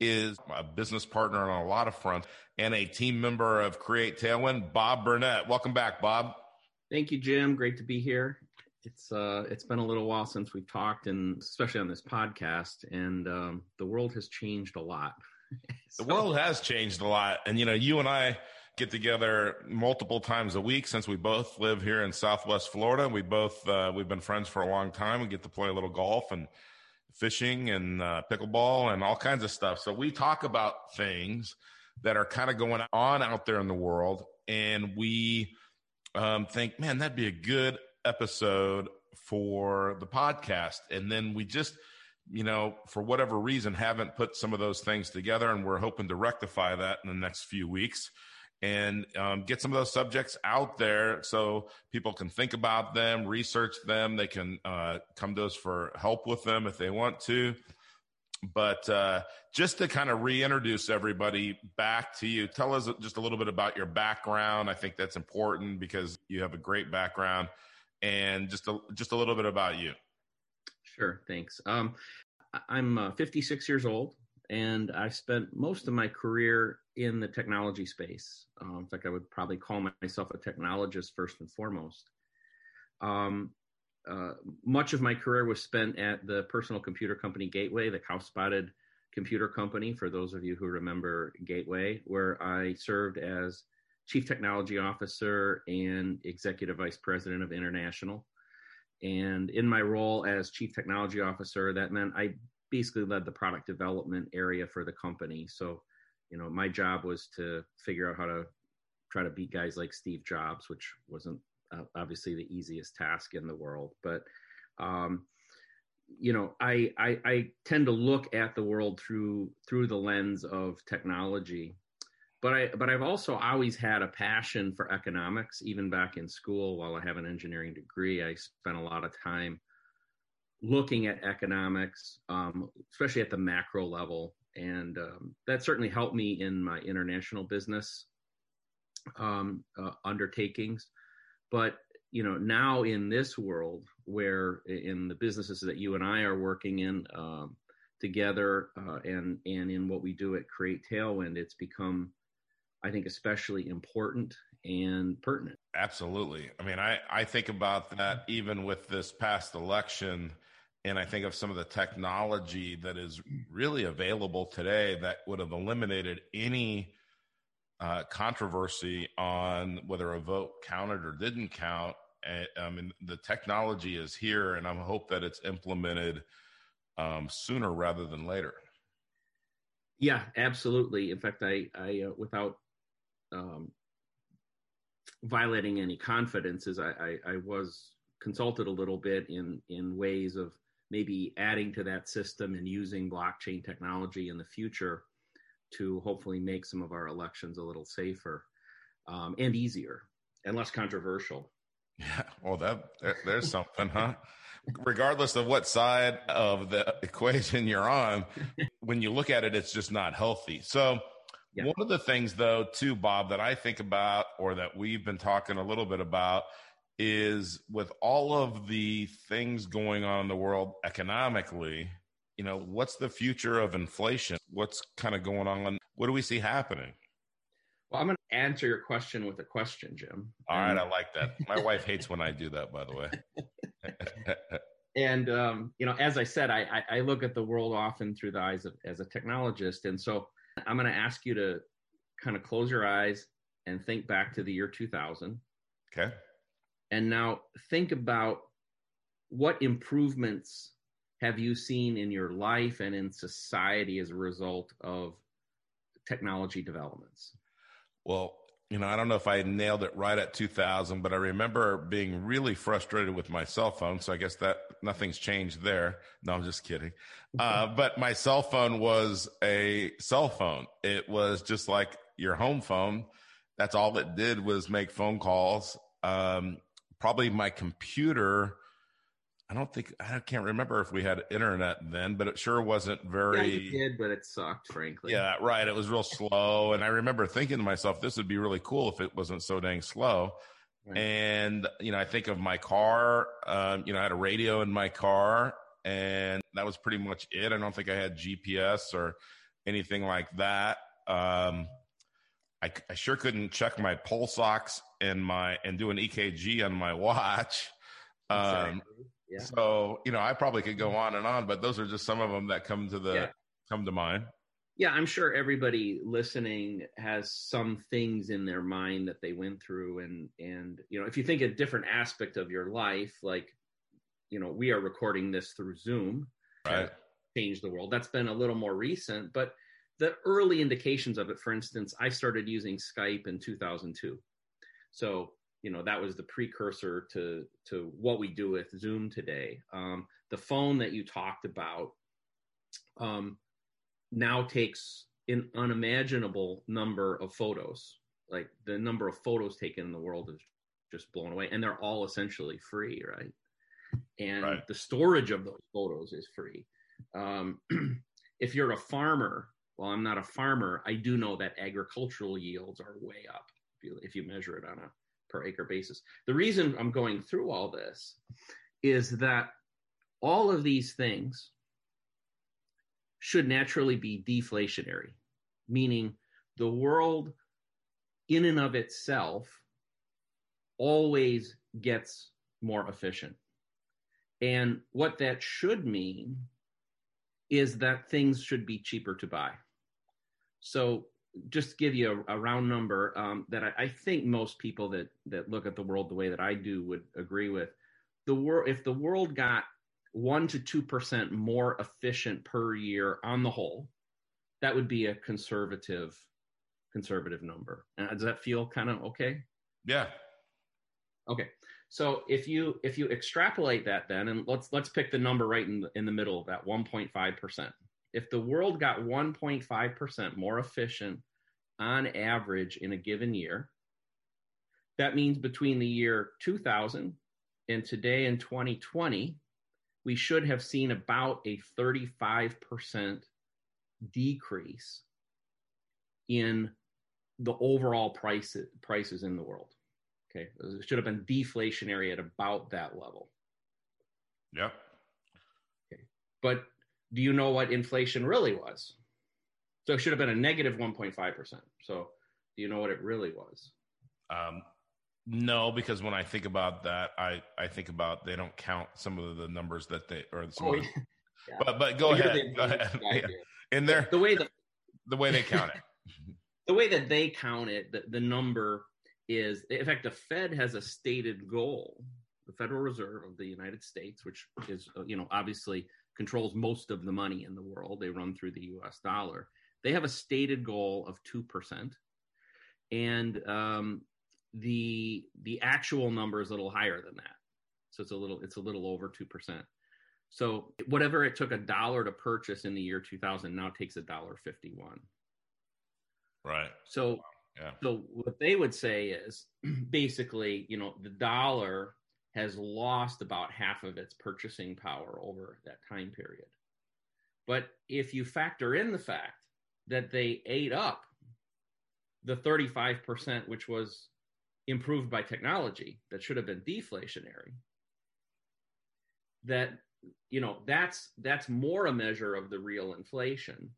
is a business partner on a lot of fronts and a team member of Create Tailwind, Bob Burnett. Welcome back, Bob. Thank you, Jim. Great to be here. It's uh, it's been a little while since we've talked, and especially on this podcast, and um, the world has changed a lot. so, the world has changed a lot, and you know, you and I get together multiple times a week since we both live here in Southwest Florida. We both uh, we've been friends for a long time. We get to play a little golf and fishing and uh, pickleball and all kinds of stuff. So we talk about things that are kind of going on out there in the world, and we um, think, man, that'd be a good episode for the podcast. And then we just, you know, for whatever reason, haven't put some of those things together, and we're hoping to rectify that in the next few weeks and um, get some of those subjects out there so people can think about them, research them. They can uh, come to us for help with them if they want to. But uh, just to kind of reintroduce everybody back to you, tell us just a little bit about your background. I think that's important because you have a great background, and just a, just a little bit about you. Sure, thanks. Um, I'm uh, 56 years old and I've spent most of my career in the technology space. Um, in fact, I would probably call myself a technologist first and foremost. Um, uh, much of my career was spent at the personal computer company Gateway, the cow spotted computer company, for those of you who remember Gateway, where I served as chief technology officer and executive vice president of international. And in my role as chief technology officer, that meant I basically led the product development area for the company. So, you know, my job was to figure out how to try to beat guys like Steve Jobs, which wasn't uh, obviously the easiest task in the world. But, um, you know, I, I, I tend to look at the world through through the lens of technology. But I but I've also always had a passion for economics. Even back in school, while I have an engineering degree, I spent a lot of time looking at economics, um, especially at the macro level. And um, that certainly helped me in my international business um, uh, undertakings. But you know, now in this world, where in the businesses that you and I are working in um, together, uh, and and in what we do at Create Tailwind, it's become, I think, especially important and pertinent. Absolutely. I mean, I I think about that even with this past election and I think of some of the technology that is really available today that would have eliminated any uh, controversy on whether a vote counted or didn't count. I mean, the technology is here, and I hope that it's implemented um, sooner rather than later. Yeah, absolutely. In fact, I, I uh, without um, violating any confidences, I, I, I was consulted a little bit in in ways of maybe adding to that system and using blockchain technology in the future to hopefully make some of our elections a little safer um, and easier and less controversial. Yeah, well, that there, there's something, huh? Regardless of what side of the equation you're on, when you look at it, it's just not healthy. So, yeah. one of the things, though, too, Bob, that I think about or that we've been talking a little bit about is with all of the things going on in the world economically, you know, what's the future of inflation? What's kind of going on? What do we see happening? Well, I'm going to answer your question with a question, Jim. All right, I like that. My wife hates when I do that, by the way. and um, you know, as I said, I, I, look at the world often through the eyes of as a technologist, and so I'm going to ask you to kind of close your eyes and think back to the year 2000. Okay. And now think about what improvements have you seen in your life and in society as a result of technology developments? Well, you know, I don't know if I nailed it right at 2000, but I remember being really frustrated with my cell phone. So I guess that nothing's changed there. No, I'm just kidding. Uh, but my cell phone was a cell phone. It was just like your home phone. That's all it did was make phone calls. Um, probably my computer. I don't think I can't remember if we had internet then, but it sure wasn't very. Yeah, did, but it sucked, frankly. Yeah, right. It was real slow, and I remember thinking to myself, "This would be really cool if it wasn't so dang slow." Right. And you know, I think of my car. Um, you know, I had a radio in my car, and that was pretty much it. I don't think I had GPS or anything like that. Um, I, I sure couldn't check my pulse ox and my and do an EKG on my watch. Um, yeah. So you know, I probably could go on and on, but those are just some of them that come to the yeah. come to mind. Yeah, I'm sure everybody listening has some things in their mind that they went through, and and you know, if you think a different aspect of your life, like you know, we are recording this through Zoom, right? Change the world. That's been a little more recent, but the early indications of it, for instance, I started using Skype in 2002. So, you know, that was the precursor to, to what we do with Zoom today. Um, the phone that you talked about um, now takes an unimaginable number of photos. Like the number of photos taken in the world is just blown away. And they're all essentially free, right? And right. the storage of those photos is free. Um, if you're a farmer well, I'm not a farmer, I do know that agricultural yields are way up if you, if you measure it on a per acre basis. The reason I'm going through all this is that all of these things should naturally be deflationary, meaning the world in and of itself always gets more efficient. And what that should mean is that things should be cheaper to buy. So just to give you a, a round number um, that I, I, think most people that that look at the world the way that I do would agree with. The world, if the world got one to two percent more efficient per year on the whole, that would be a conservative conservative number. Uh, does that feel kind of okay? Yeah. Okay. So if you if you extrapolate that then, and let's let's pick the number right in the, in the middle of that, 1.5 percent if the world got 1.5% more efficient on average in a given year, that means between the year 2000 and today in 2020, we should have seen about a 35% decrease in the overall price, prices in the world. Okay. It should have been deflationary at about that level. Yep. Okay. But do you know what inflation really was? So it should have been a negative 1.5%. So do you know what it really was? Um, no, because when I think about that, I, I think about they don't count some of the numbers that they or some. Oh, yeah. But but go ahead. Go ahead. Yeah. In there, the way that the way they count it, the way that they count it, the, the number is in fact the Fed has a stated goal. The Federal Reserve of the United States, which is you know obviously controls most of the money in the world. They run through the US dollar. They have a stated goal of 2%. And um, the the actual number is a little higher than that. So it's a little it's a little over 2%. So whatever it took a dollar to purchase in the year 2000 now takes a dollar 51. Right. So yeah. so what they would say is basically, you know, the dollar has lost about half of its purchasing power over that time period. But if you factor in the fact that they ate up the 35%, which was improved by technology, that should have been deflationary, that you know that's that's more a measure of the real inflation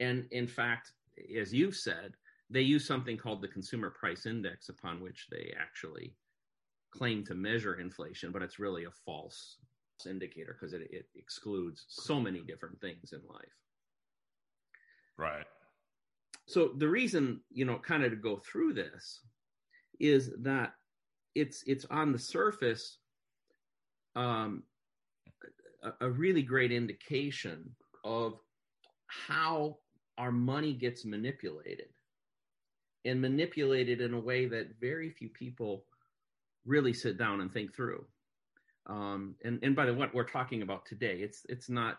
and in fact as you've said they use something called the consumer price index upon which they actually claim to measure inflation, but it's really a false indicator because it, it excludes so many different things in life. Right. So the reason, you know, kind of to go through this is that it's it's on the surface um, a, a really great indication of how our money gets manipulated and manipulated in a way that very few people really sit down and think through. Um, and and by the what we're talking about today, it's it's not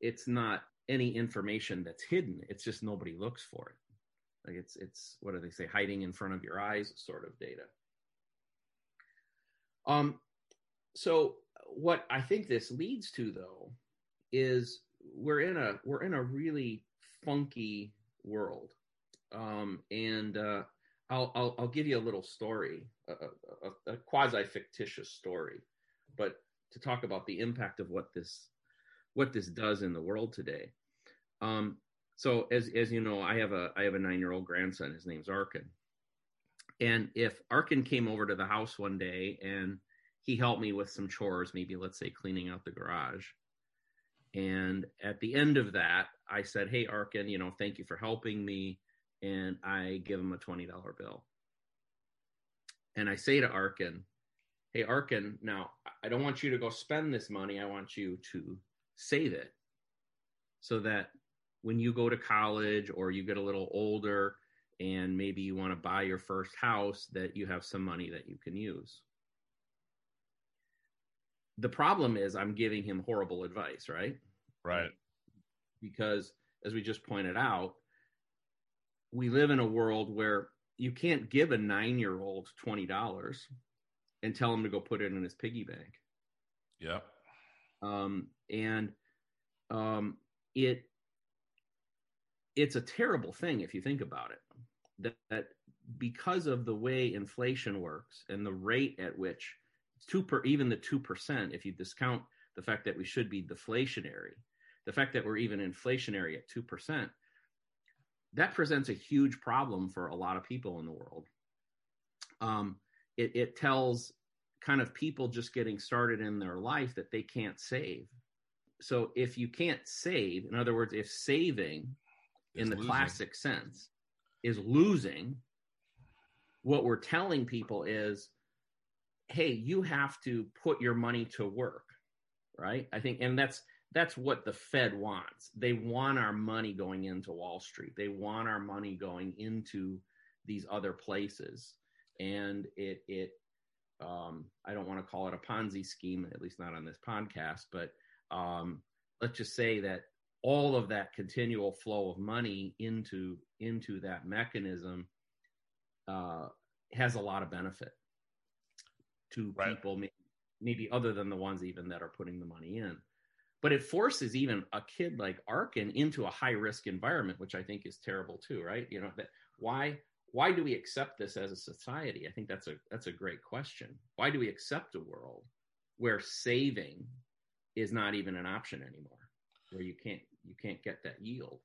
it's not any information that's hidden. It's just nobody looks for it. Like it's it's what do they say? Hiding in front of your eyes, sort of data. Um, so what I think this leads to, though, is we're in a we're in a really funky world, um, and uh, I'll, I'll, I'll give you a little story, a, a, a quasi fictitious story, but to talk about the impact of what this what this does in the world today. Um, so as as you know, I have a I have a nine year old grandson. His name's Arkin, and if Arkin came over to the house one day and he helped me with some chores, maybe let's say cleaning out the garage. And at the end of that, I said, Hey, Arkin, you know, thank you for helping me. And I give him a $20 bill. And I say to Arkin, Hey, Arkin, now I don't want you to go spend this money. I want you to save it so that when you go to college or you get a little older and maybe you want to buy your first house, that you have some money that you can use the problem is I'm giving him horrible advice, right? Right. Because as we just pointed out, we live in a world where you can't give a nine year old $20 and tell him to go put it in his piggy bank. Yeah. Um, and um, it it's a terrible thing if you think about it. That, that because of the way inflation works and the rate at which two per even the two percent if you discount the fact that we should be deflationary the fact that we're even inflationary at two percent that presents a huge problem for a lot of people in the world um, it, it tells kind of people just getting started in their life that they can't save so if you can't save in other words if saving in the losing. classic sense is losing what we're telling people is hey, you have to put your money to work, right? I think, and that's that's what the Fed wants. They want our money going into Wall Street. They want our money going into these other places, and it it um, I don't want to call it a Ponzi scheme, at least not on this podcast, but um, let's just say that all of that continual flow of money into into that mechanism uh, has a lot of benefit to right. people, maybe, maybe other than the ones even that are putting the money in. But it forces even a kid like Arkin into a high risk environment, which I think is terrible too, right? You know, that why why do we accept this as a society? I think that's a that's a great question. Why do we accept a world where saving is not even an option anymore, where you can't you can't get that yield?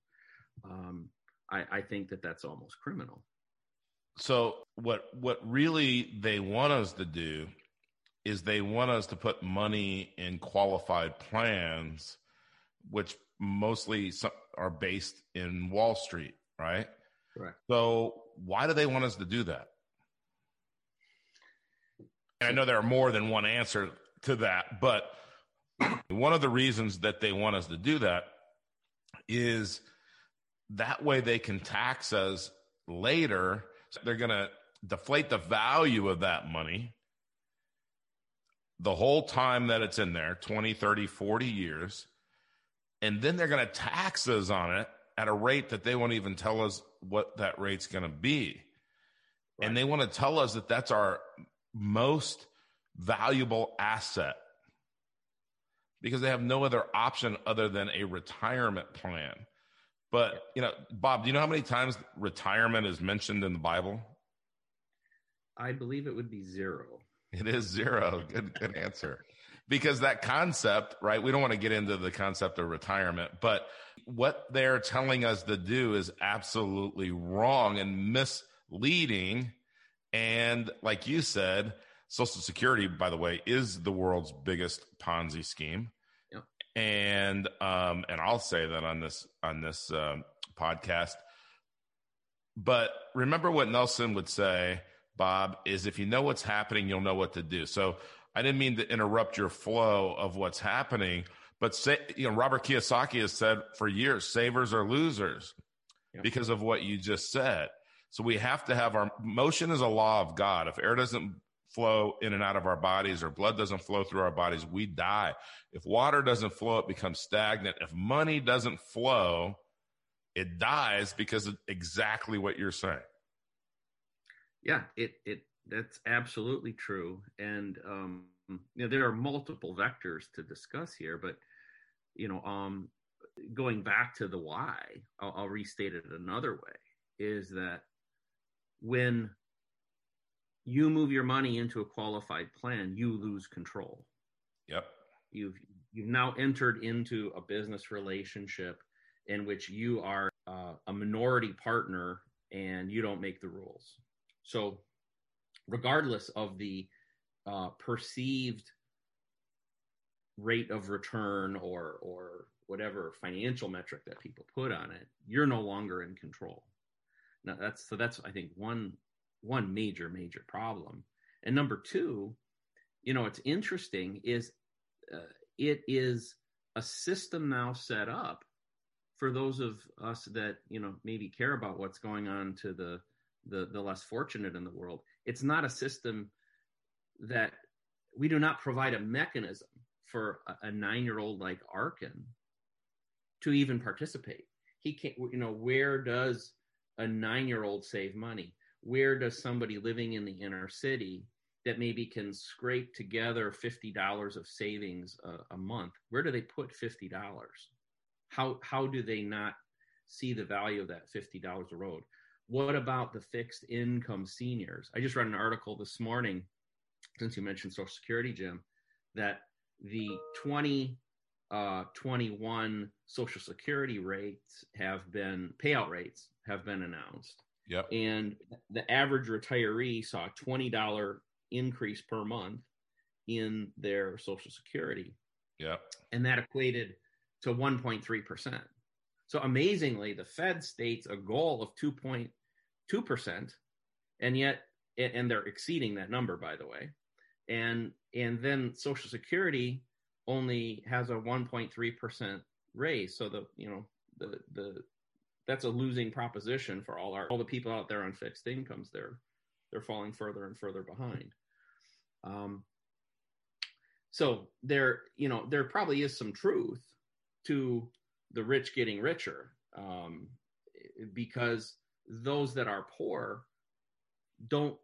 Um, I, I think that that's almost criminal. So what what really they want us to do is they want us to put money in qualified plans, which mostly are based in Wall Street, right? Right. So why do they want us to do that? And I know there are more than one answer to that, but one of the reasons that they want us to do that is that way they can tax us later they're going to deflate the value of that money the whole time that it's in there 20, 30, 40 years. And then they're going to tax us on it at a rate that they won't even tell us what that rate's going to be. Right. And they want to tell us that that's our most valuable asset because they have no other option other than a retirement plan. But you know, Bob, do you know how many times retirement is mentioned in the Bible? I believe it would be zero. It is zero. Good, good answer. Because that concept, right? We don't want to get into the concept of retirement, but what they're telling us to do is absolutely wrong and misleading. And like you said, Social Security, by the way, is the world's biggest Ponzi scheme and um, and I'll say that on this on this um, podcast. But remember what Nelson would say, Bob, is if you know what's happening, you'll know what to do. So I didn't mean to interrupt your flow of what's happening, but say, you know, Robert Kiyosaki has said for years, savers are losers yeah. because of what you just said. So we have to have our motion is a law of God. If air doesn't flow in and out of our bodies or blood doesn't flow through our bodies, we die. If water doesn't flow, it becomes stagnant. If money doesn't flow, it dies because of exactly what you're saying. Yeah, it it that's absolutely true. And um, you know, there are multiple vectors to discuss here, but you know, um, going back to the why, I'll, I'll restate it another way: is that when you move your money into a qualified plan, you lose control. Yep. You've you've now entered into a business relationship in which you are uh, a minority partner and you don't make the rules. So, regardless of the uh, perceived rate of return or or whatever financial metric that people put on it, you're no longer in control. Now that's so that's I think one one major major problem. And number two, you know, it's interesting is uh, it is a system now set up for those of us that you know maybe care about what's going on to the the, the less fortunate in the world. It's not a system that we do not provide a mechanism for a, a nine year old like Arkin to even participate. He can't, you know, where does a nine year old save money? Where does somebody living in the inner city that maybe can scrape together $50 of savings a, a month, where do they put $50? How, how do they not see the value of that $50 a road? What about the fixed income seniors? I just read an article this morning, since you mentioned Social Security, Jim, that the 2021 20, uh, Social Security rates have been payout rates have been announced. Yep. And the average retiree saw a $20 increase per month in their Social Security. Yep. And that equated to 1.3%. So amazingly, the Fed states a goal of 2.5% 2%, and yet, and they're exceeding that number, by the way. And, and then Social Security only has a 1.3% raise. So the, you know, the, the, that's a losing proposition for all our, all the people out there on fixed incomes. They're, they're falling further and further behind. Um, so there, you know, there probably is some truth to the rich getting richer um, because those that are poor don't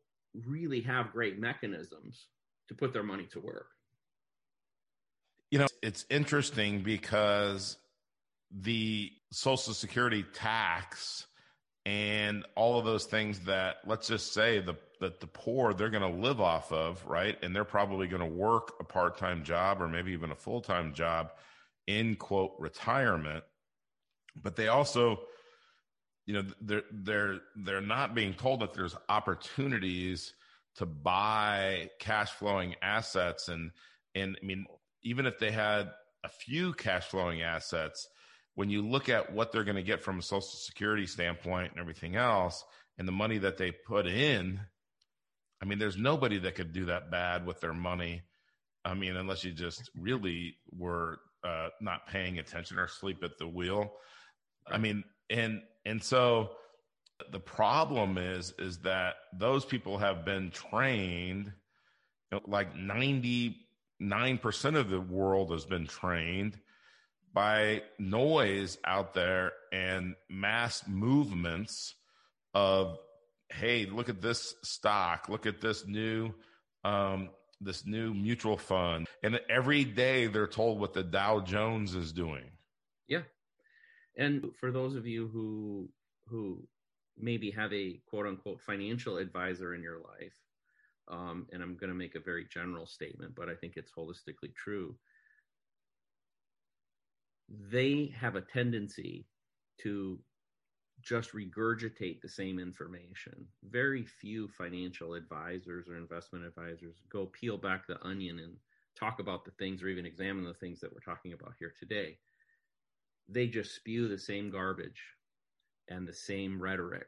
really have great mechanisms to put their money to work. You know, it's interesting because the Social Security tax and all of those things that let's just say the that the poor they're going to live off of, right? And they're probably going to work a part-time job or maybe even a full-time job in quote retirement. But they also you know they're they're they're not being told that there's opportunities to buy cash flowing assets and and I mean even if they had a few cash flowing assets, when you look at what they're going to get from a social security standpoint and everything else, and the money that they put in, I mean, there's nobody that could do that bad with their money. I mean, unless you just really were uh, not paying attention or sleep at the wheel. I mean, and and so the problem is is that those people have been trained, you know, like ninety 9% of the world has been trained by noise out there and mass movements of hey look at this stock look at this new um, this new mutual fund. And every day they're told what the dow jones is doing. Yeah and for those of you who who maybe have a quote unquote financial advisor in your life um, and I'm going to make a very general statement, but I think it's holistically true. They have a tendency to just regurgitate the same information. Very few financial advisors or investment advisors go peel back the onion and talk about the things or even examine the things that we're talking about here today. They just spew the same garbage and the same rhetoric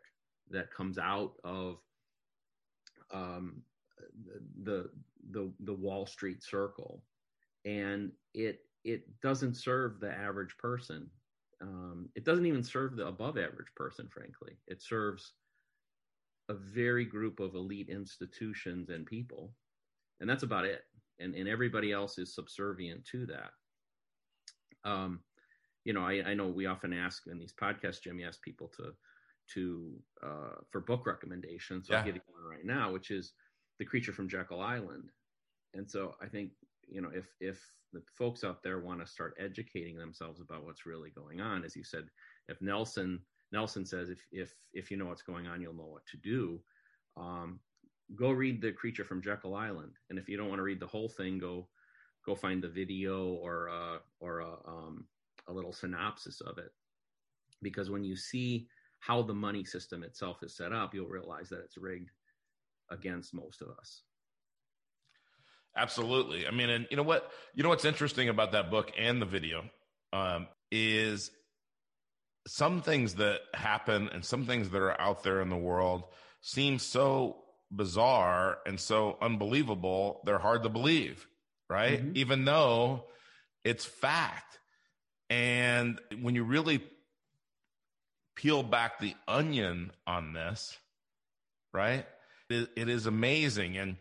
that comes out of um, the the the Wall Street circle, and it it doesn't serve the average person. Um, it doesn't even serve the above average person, frankly. It serves a very group of elite institutions and people and that's about it. And and everybody else is subservient to that. Um, you know, I, I know we often ask in these podcasts, Jim, you ask people to to uh, for book recommendations. So yeah. I'll give you one right now, which is The Creature from Jekyll Island. And so I think you know if if the folks out there want to start educating themselves about what's really going on, as you said, if Nelson Nelson says if if if you know what's going on, you'll know what to do. Um, go read The Creature from Jekyll Island, and if you don't want to read the whole thing, go go find the video or uh, or a, um, a little synopsis of it. Because when you see how the money system itself is set up, you'll realize that it's rigged against most of us. Absolutely. I mean, and you know what? You know what's interesting about that book and the video um, is some things that happen and some things that are out there in the world seem so bizarre and so unbelievable. They're hard to believe, right? Mm-hmm. Even though it's fact. And when you really peel back the onion on this, right? it, it is amazing. And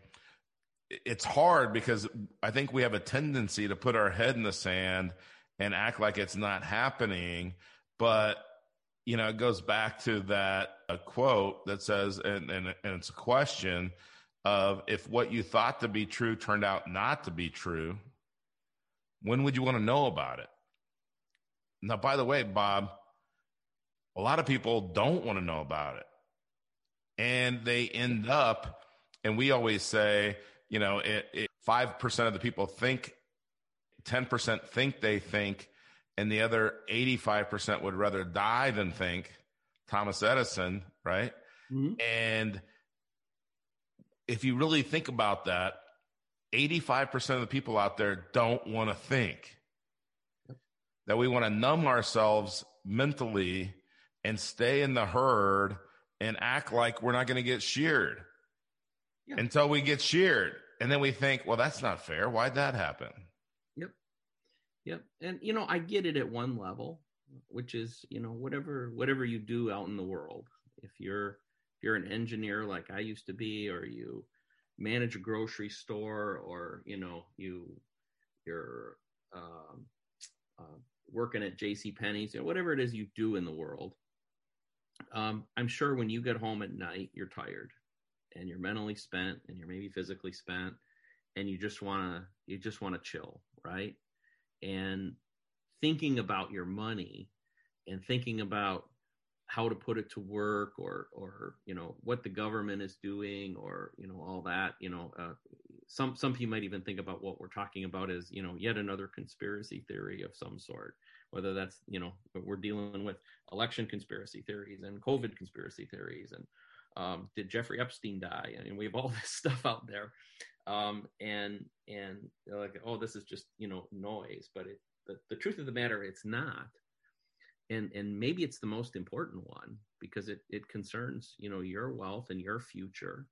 it's hard because I think we have a tendency to put our head in the sand and act like it's not happening. But, you know, it goes back to that a quote that says, and, and, and it's a question of if what you thought to be true turned out not to be true, when would you want to know about it? Now, by the way, Bob, a lot of people don't want to know about it. And they end up, and we always say, you know, it, it, 5% of the people think, 10% think they think, and the other 85% would rather die than think. Thomas Edison, right? Mm-hmm. And if you really think about that, 85% of the people out there don't want to think. That we want to numb ourselves mentally and stay in the herd and act like we're not going to get sheared yeah. until we get sheared. And then we think, well, that's not fair. Why'd that happen? Yep. Yep. And, you know, I get it at one level, which is, you know, whatever, whatever you do out in the world, if you're, if you're an engineer like I used to be, or you manage a grocery store, or, you know, you, you're, um, uh, working at JC Penney's, know, whatever it is you do in the world, um, I'm sure when you get home at night, you're tired and you're mentally spent and you're maybe physically spent and you just want to you just want to chill right? And thinking about your money and thinking about how to put it to work or or you know what the government is doing or you know all that you know uh, some some people might even think about what we're talking about as you know yet another conspiracy theory of some sort whether that's you know we're dealing with election conspiracy theories and covid conspiracy theories and um, did jeffrey epstein die? I and mean, we have all this stuff out there. Um, and and like oh this is just you know noise but it the truth of the matter it's not. And and maybe it's the most important one because it it concerns you know your wealth and your future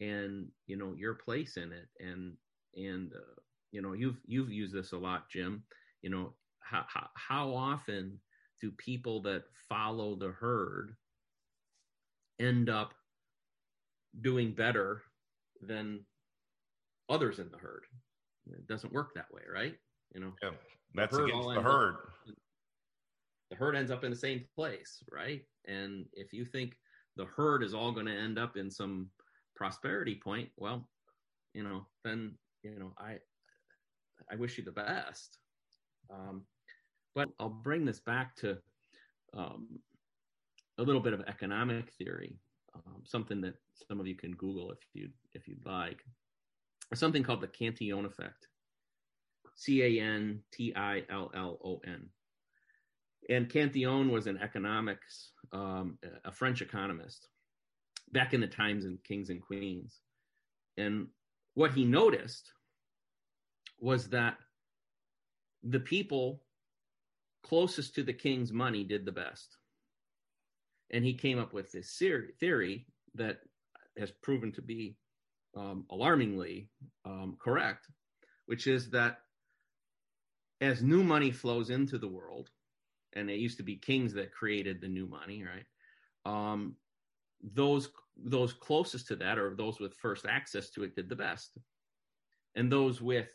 and you know your place in it. And and uh, you know you've you've used this a lot jim. You know how, how, how often do people that follow the herd end up doing better than others in the herd? It doesn't work that way right? You know yeah, that's the against the herd. the herd ends up in the same place right? And if you think the herd is all going to end up in some prosperity point well you know then you know i i wish you the best um, but I'll bring this back to um, a little bit of economic theory, um, something that some of you can Google if you if you'd like. Something called the Cantillon effect, C A N T I L L O N. And Cantillon was an economics, um, a French economist, back in the times in Kings and Queens. And what he noticed was that the people closest to the king's money did the best. And he came up with this theory that has proven to be um, alarmingly um, correct, which is that as new money flows into the world, and it used to be kings that created the new money, right? Um, those those closest to that, or those with first access to it, did the best. And those with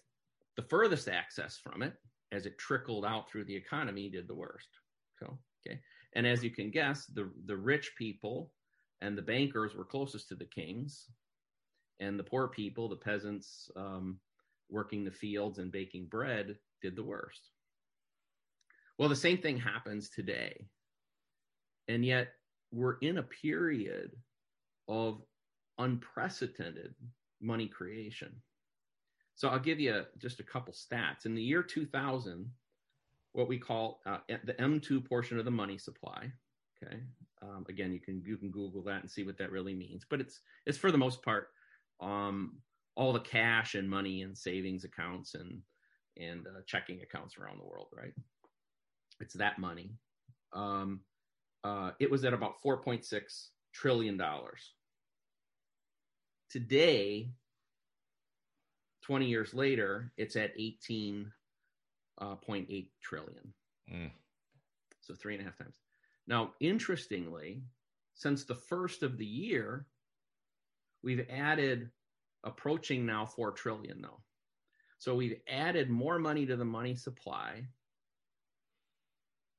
the furthest access from it, as it trickled out through the economy, did the worst. So, okay. And as you can guess, the, the rich people and the bankers were closest to the kings, and the poor people, the peasants um, working the fields and baking bread, did the worst. Well, the same thing happens today. And yet, we're in a period of unprecedented money creation. So I'll give you just a couple stats. In the year 2000, what we call uh, the M2 portion of the money supply. Okay, um, again, you can you can Google that and see what that really means. But it's it's for the most part um, all the cash and money and savings accounts and and uh, checking accounts around the world. Right, it's that money. Um, uh, it was at about 4.6 trillion dollars. Today, 20 years later, it's at 18 uh, 0.8 trillion. Mm. So three and a half times. Now, interestingly, since the first of the year, we've added approaching now 4 trillion though. So we've added more money to the money supply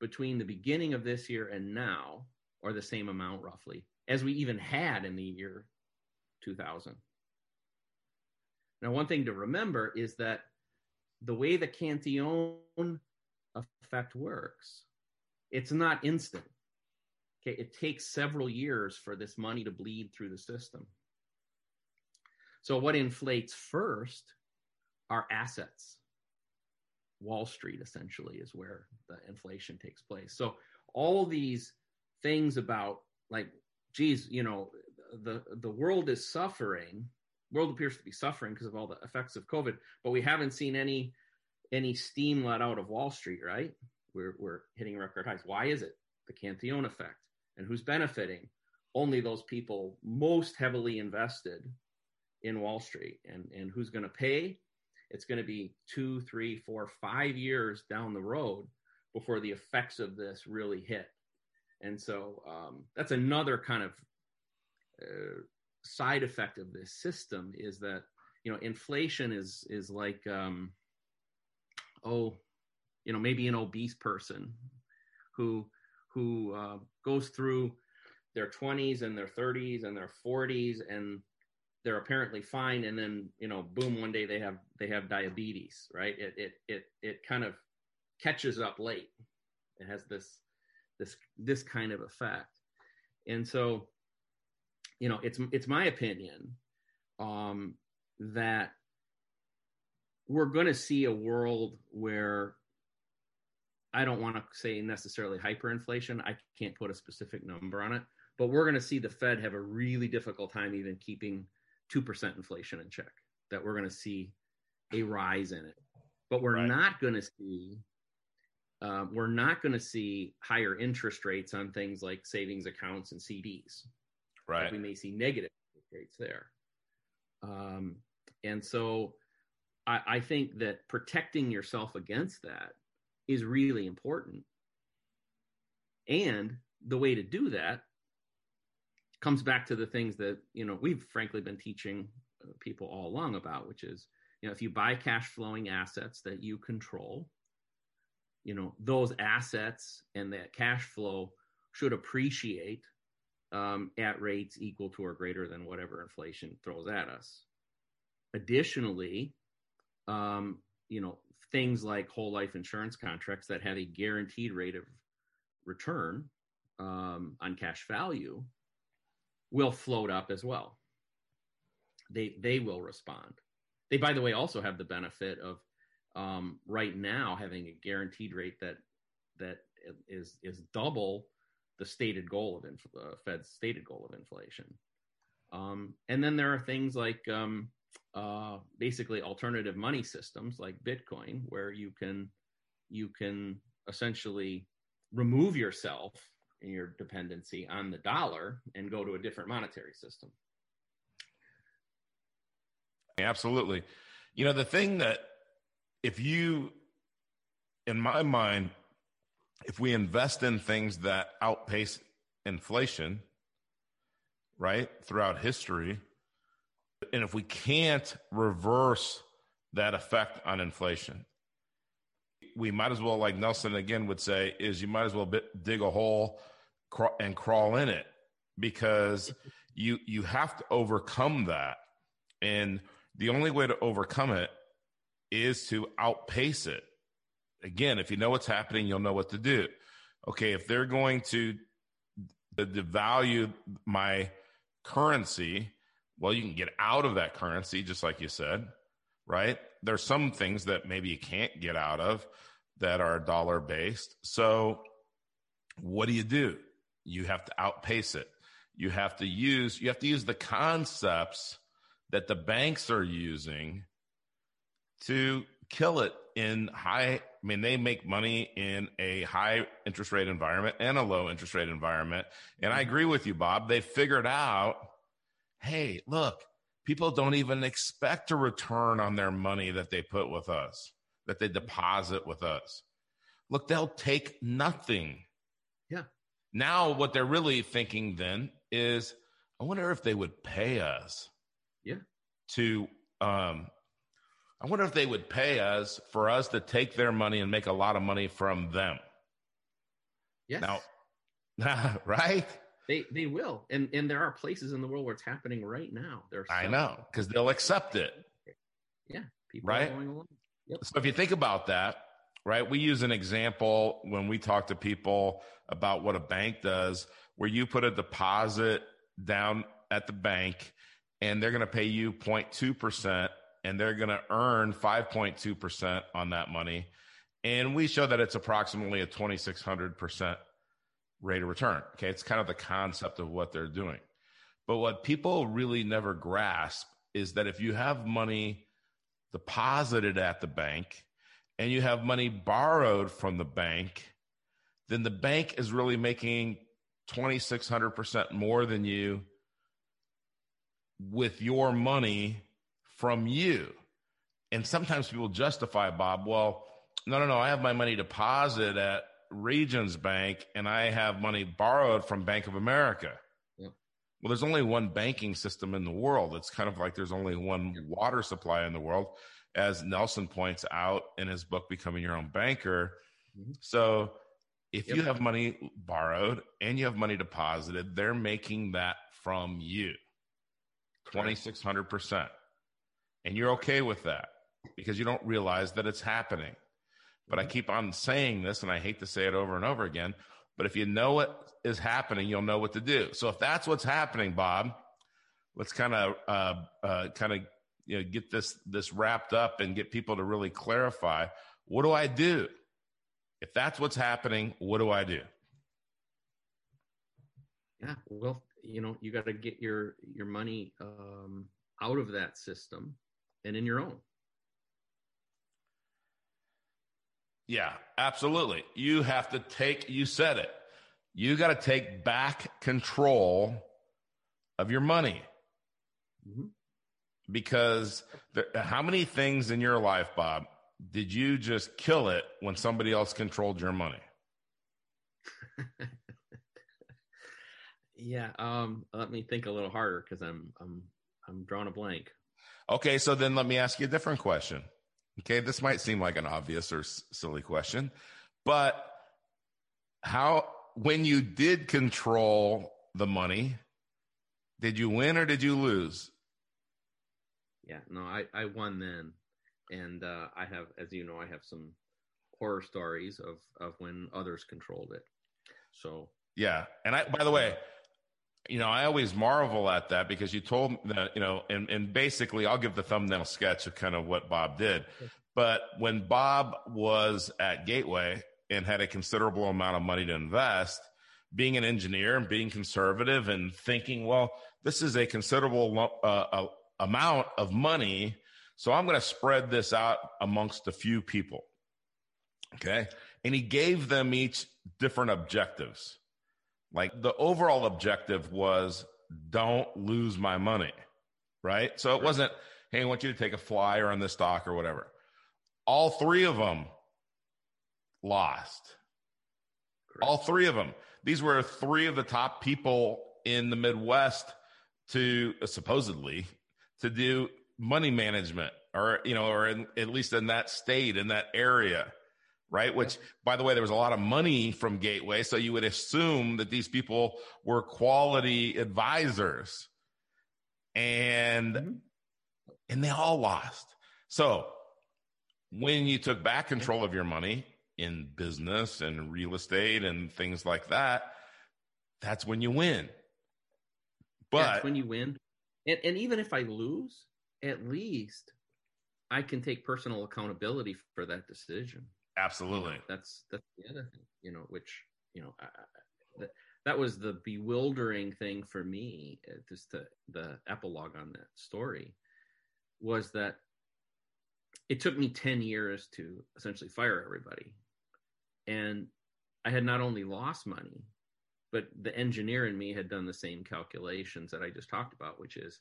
between the beginning of this year and now, or the same amount roughly, as we even had in the year 2000. Now, one thing to remember is that the way the Cantillon effect works, it's not instant. Okay, it takes several years for this money to bleed through the system. So, what inflates first are assets. Wall Street essentially is where the inflation takes place. So, all these things about like, geez, you know, the the world is suffering world appears to be suffering because of all the effects of COVID, but we haven't seen any any steam let out of Wall Street, right? We're we're hitting record highs. Why is it? The Cantillon effect. And who's benefiting? Only those people most heavily invested in Wall Street. And and who's going to pay? It's going to be two, three, four, five years down the road before the effects of this really hit. And so um, that's another kind of uh, side effect of this system is that you know inflation is is like um, oh you know maybe an obese person who who uh, goes through their 20s and their 30s and their 40s and they're apparently fine and then you know boom one day they have they have diabetes right it it it it kind of catches up late it has this this this kind of effect and so you know, it's it's my opinion um, that we're going to see a world where I don't want to say necessarily hyperinflation. I can't put a specific number on it, but we're going to see the Fed have a really difficult time even keeping 2% inflation in check. That we're going to see a rise in it. But we're right. not going to see uh, we're not going to see higher interest rates on things like savings accounts and CDs. Right. we may see negative rates there. Um, and so I, I think that protecting yourself against that is really important. And the way to do that comes back to the things that you know we've frankly been teaching uh, people all along about which is you know if you buy cash flowing assets that you control you know those assets and that cash flow should appreciate um, at rates equal to or greater than whatever inflation throws at us. Additionally, um, you know, things like whole life insurance contracts that have a guaranteed rate of return um, on cash value will float up as well. They they will respond. They, by the way, also have the benefit of um, right now having a guaranteed rate that that is is double the stated goal of inf- uh, Fed's stated goal of inflation. Um, and then there are things like um, uh, basically alternative money systems like Bitcoin, where you can you can essentially remove yourself your dependency on the dollar and go to a different monetary system. Absolutely. You know, the thing that if you, in my mind, if we invest in things that outpace inflation, right, throughout history, and if we can't reverse that effect on inflation. We might as well, like Nelson again would say, is you might as well dig a hole and crawl in it because you you have to overcome that, and the only way to overcome it is to outpace it. Again, if you know what's happening, you'll know what to do. Okay, if they're going to devalue my currency, well, you can get out of that currency, just like you said, right? There's some things that maybe you can't get out of that are dollar based. So, what do you do? You have to outpace it. You have to use you have to use the concepts that the banks are using to kill it in high I mean they make money in a high interest rate environment and a low interest rate environment. And I agree with you Bob. They figured out hey, look, people don't even expect a return on their money that they put with us, that they deposit with us. Look, they'll take nothing. Now, what they're really thinking then is, I wonder if they would pay us. Yeah. To, um, I wonder if they would pay us for us to take their money and make a lot of money from them. Yes. Now, right? They they will, and and there are places in the world where it's happening right now. There's I know because they'll accept it. Yeah, people right. Yep. So if you think about that, right, we use an example when we talk to people about what a bank does, where you put a deposit down at the bank, and they're going to pay you 0.2 percent, and they're going to earn 5.2 percent on that money, and we show that it's approximately a 2,600 percent rate of return. Okay. It's kind of the concept of what they're doing. But what people really never grasp is that if you have money deposited at the bank and you have money borrowed from the bank, then the bank is really making 2,600% more than you with your money from you. And sometimes people justify, Bob, well, no, no, no, I have my money deposited at Regions Bank and I have money borrowed from Bank of America. Well, there's only one banking system in the world. It's kind of like there's only one water supply in the world, as Nelson points out in his book, Becoming Your Own Banker. Mm-hmm. So if yep. you have money borrowed and you have money deposited, they're making that from you 2,600%. And you're okay with that because you don't realize that it's happening. But I mm-hmm. keep on saying this, and I hate to say it over and over again. But if you know what is happening, you'll know what to do. So if that's what's happening, Bob, let's kind of uh, uh, kind of you know get this this wrapped up and get people to really clarify. What do I do? If that's what's happening, what do I do? Yeah, well, you know, you got to get your your money um, out of that system and in your own. Yeah, absolutely. You have to take, you said it, you got to take back control of your money. Mm-hmm. Because there, how many things in your life, Bob, did you just kill it when somebody else controlled your money? yeah, um, let me think a little harder because I'm I'm I'm drawing a blank. Okay, so then let me ask you a different question. Okay, this might seem like an obvious or s- silly question, but how, when you did control the money, did you win or did you lose? Yeah, no, I, I won then. And uh, I have, as you know, I have some horror stories of, of when others controlled it. So, yeah. And I, by the way, you know, I always marvel at that because you told me that, you know, and, and basically I'll give the thumbnail sketch of kind of what Bob did. But when Bob was at Gateway and had a considerable amount of money to invest, being an engineer and being conservative and thinking, well, this is a considerable uh, amount of money. So I'm going to spread this out amongst a few people. Okay. And he gave them each different objectives. Like the overall objective was don't lose my money. Right. So it wasn't, hey, I want you to take a flyer on this stock or whatever. All three of them lost. Correct. All three of them. These were three of the top people in the Midwest to uh, supposedly to do money management or you know, or in, at least in that state, in that area, right? Which, by the way, there was a lot of money from Gateway, so you would assume that these people were quality advisors, and mm-hmm. and they all lost. So when you took back control of your money in business and real estate and things like that, that's when you win. But that's when you win. And, and even if I lose, at least I can take personal accountability for that decision. Absolutely. That's that's the other thing, you know, which you know, I, that, that was the bewildering thing for me. Uh, just the the epilogue on that story was that it took me 10 years to essentially fire everybody. And I had not only lost money, but the engineer in me had done the same calculations that I just talked about, which is,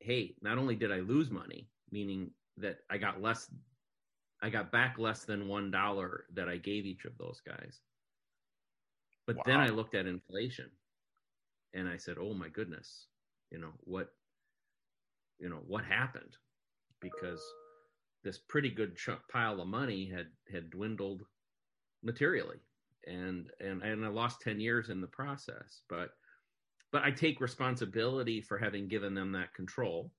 hey, not only did I lose money, meaning that I got less, I got back less than one dollar that I gave each of those guys. But wow. then I looked at inflation and I said, oh my goodness, you know, what, you know, what happened? Because this pretty good chunk pile of money had had dwindled materially and and and I lost 10 years in the process but but I take responsibility for having given them that control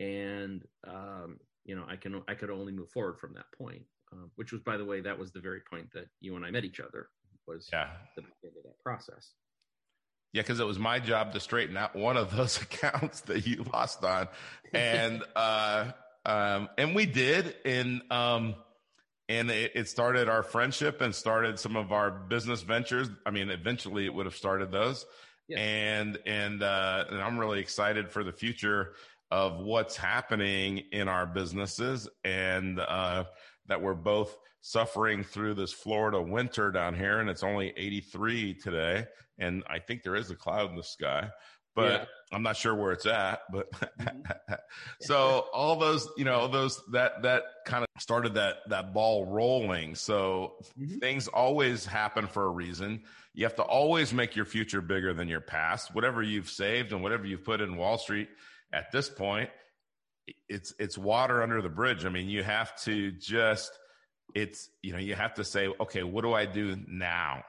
and um, you know I can I could only move forward from that point uh, which was by the way that was the very point that you and I met each other was yeah. the beginning of that process. Yeah, because it was my job to straighten out one of those accounts that you lost on, and uh, um, and we did, and um, and it, it, started our friendship and started some of our business ventures. I mean, eventually it would have started those, yeah. and and uh, and I'm really excited for the future of what's happening in our businesses, and uh, that we're both suffering through this Florida winter down here, and it's only 83 today, and I think there is a cloud in the sky but yeah. I'm not sure where it's at. But mm-hmm. so all those, you know, those that that kind of started that that ball rolling. So mm-hmm. things always happen for a reason. You have to always make your future bigger than your past. Whatever you've saved and whatever you've put in Wall Street at this point, it's it's water under the bridge. I mean, you have to just it's you know you have to say, okay, what do I do now?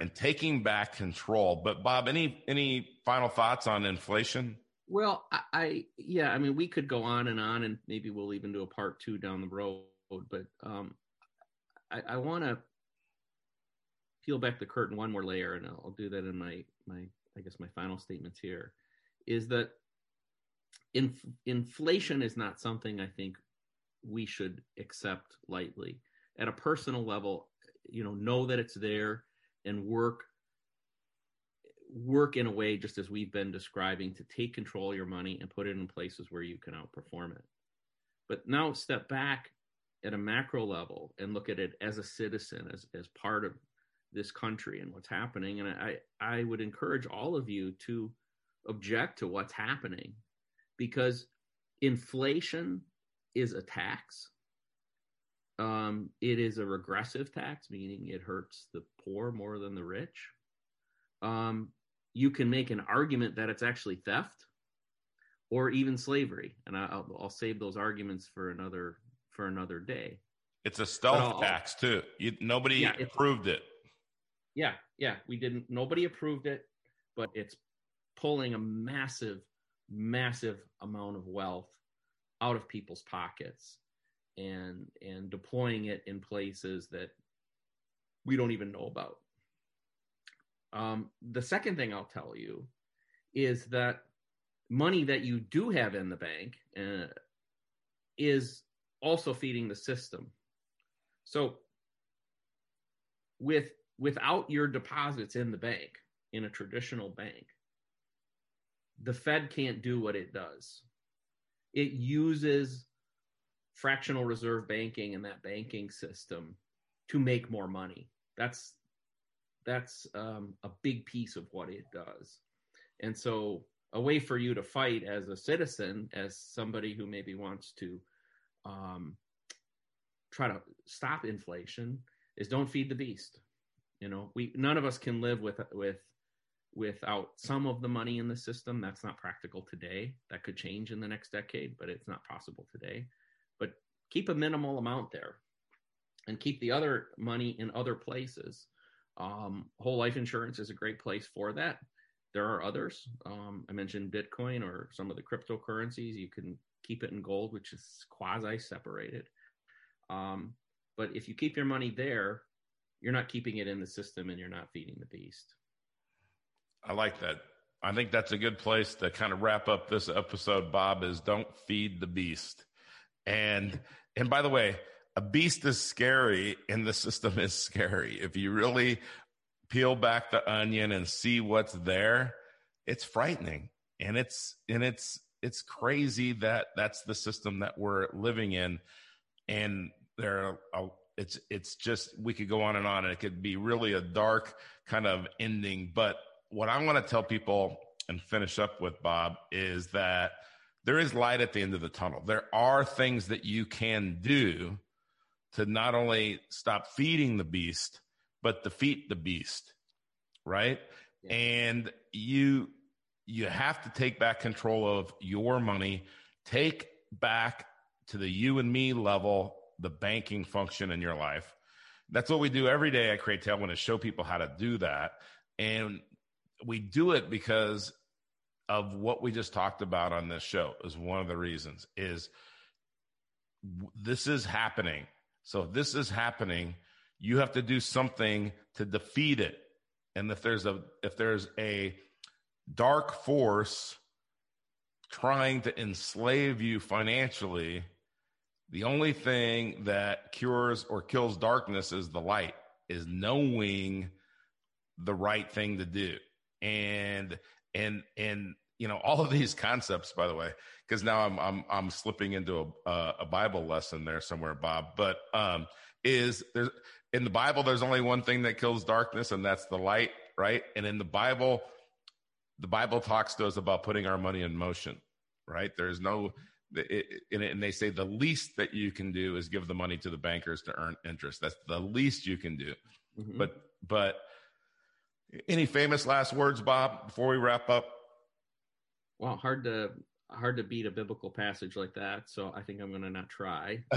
and taking back control. But Bob, any any final thoughts on inflation? Well, I, I, yeah, I mean, we could go on and on, and maybe we'll even do a part two down the road. But um, I, I want to peel back the curtain one more layer, and I'll, I'll do that in my my I guess my final statements here is that inf- inflation is not something I think we should accept lightly. At a personal level, you know, know that it's there and work work in a way just as we've been describing to take control of your money and put it in places where you can outperform it. But now step back at a macro level and look at it as a citizen as, as part of this country and what's happening. And i i would encourage all of you to object to what's happening because inflation is a tax um, it is a regressive tax, meaning it hurts the poor more than the rich. Um, you can make an argument that it's actually theft or even slavery, and I'll, I'll save those arguments for another for another day. It's a stealth tax too. You, nobody yeah, approved it. Yeah, yeah, we didn't. Nobody approved it, but it's pulling a massive, massive amount of wealth out of people's pockets and and deploying it in places that we don't even know about. Um, the second thing I'll tell you is that money that you do have in the bank uh, is also feeding the system. So with without your deposits in the bank in a traditional bank, the Fed can't do what it does. It uses fractional reserve banking and that banking system to make more money. That's that's um, a big piece of what it does. And so, a way for you to fight as a citizen, as somebody who maybe wants to um, try to stop inflation, is don't feed the beast. You know, we none of us can live with with without some of the money in the system. That's not practical today. That could change in the next decade, but it's not possible today. But keep a minimal amount there and keep the other money in other places. Um, whole life insurance is a great place for that. There are others. Um, I mentioned Bitcoin or some of the cryptocurrencies. You can keep it in gold, which is quasi separated. Um, but if you keep your money there, you're not keeping it in the system and you're not feeding the beast. I like that. I think that's a good place to kind of wrap up this episode, Bob, is don't feed the beast. And and by the way, a beast is scary and the system is scary. If you really peel back the onion and see what's there, it's frightening. And it's and it's it's crazy that that's the system that we're living in and there are it's it's just we could go on and on and it could be really a dark kind of ending but what i want to tell people and finish up with bob is that there is light at the end of the tunnel there are things that you can do to not only stop feeding the beast but defeat the beast right yeah. and you you have to take back control of your money take back to the you and me level the banking function in your life. That's what we do every day at Create Tailwind is show people how to do that. And we do it because of what we just talked about on this show is one of the reasons is this is happening. So if this is happening, you have to do something to defeat it. And if there's a if there's a dark force trying to enslave you financially, the only thing that cures or kills darkness is the light, is knowing the right thing to do. And and and you know all of these concepts by the way because now i'm i'm i'm slipping into a a bible lesson there somewhere bob but um is there's in the bible there's only one thing that kills darkness and that's the light right and in the bible the bible talks to us about putting our money in motion right there's no and they say the least that you can do is give the money to the bankers to earn interest. That's the least you can do. Mm-hmm. But but any famous last words, Bob, before we wrap up? Well, hard to hard to beat a biblical passage like that, so I think I'm going to not try.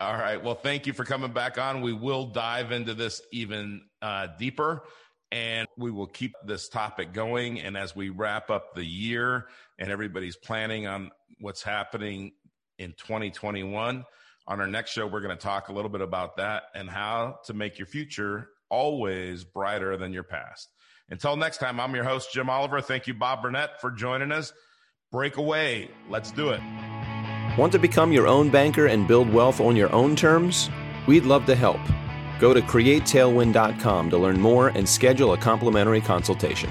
All right. Well, thank you for coming back on. We will dive into this even uh, deeper and we will keep this topic going. And as we wrap up the year and everybody's planning on what's happening in 2021, on our next show, we're going to talk a little bit about that and how to make your future always brighter than your past. Until next time, I'm your host, Jim Oliver. Thank you, Bob Burnett, for joining us. Break away. Let's do it. Want to become your own banker and build wealth on your own terms? We'd love to help. Go to createtailwind.com to learn more and schedule a complimentary consultation.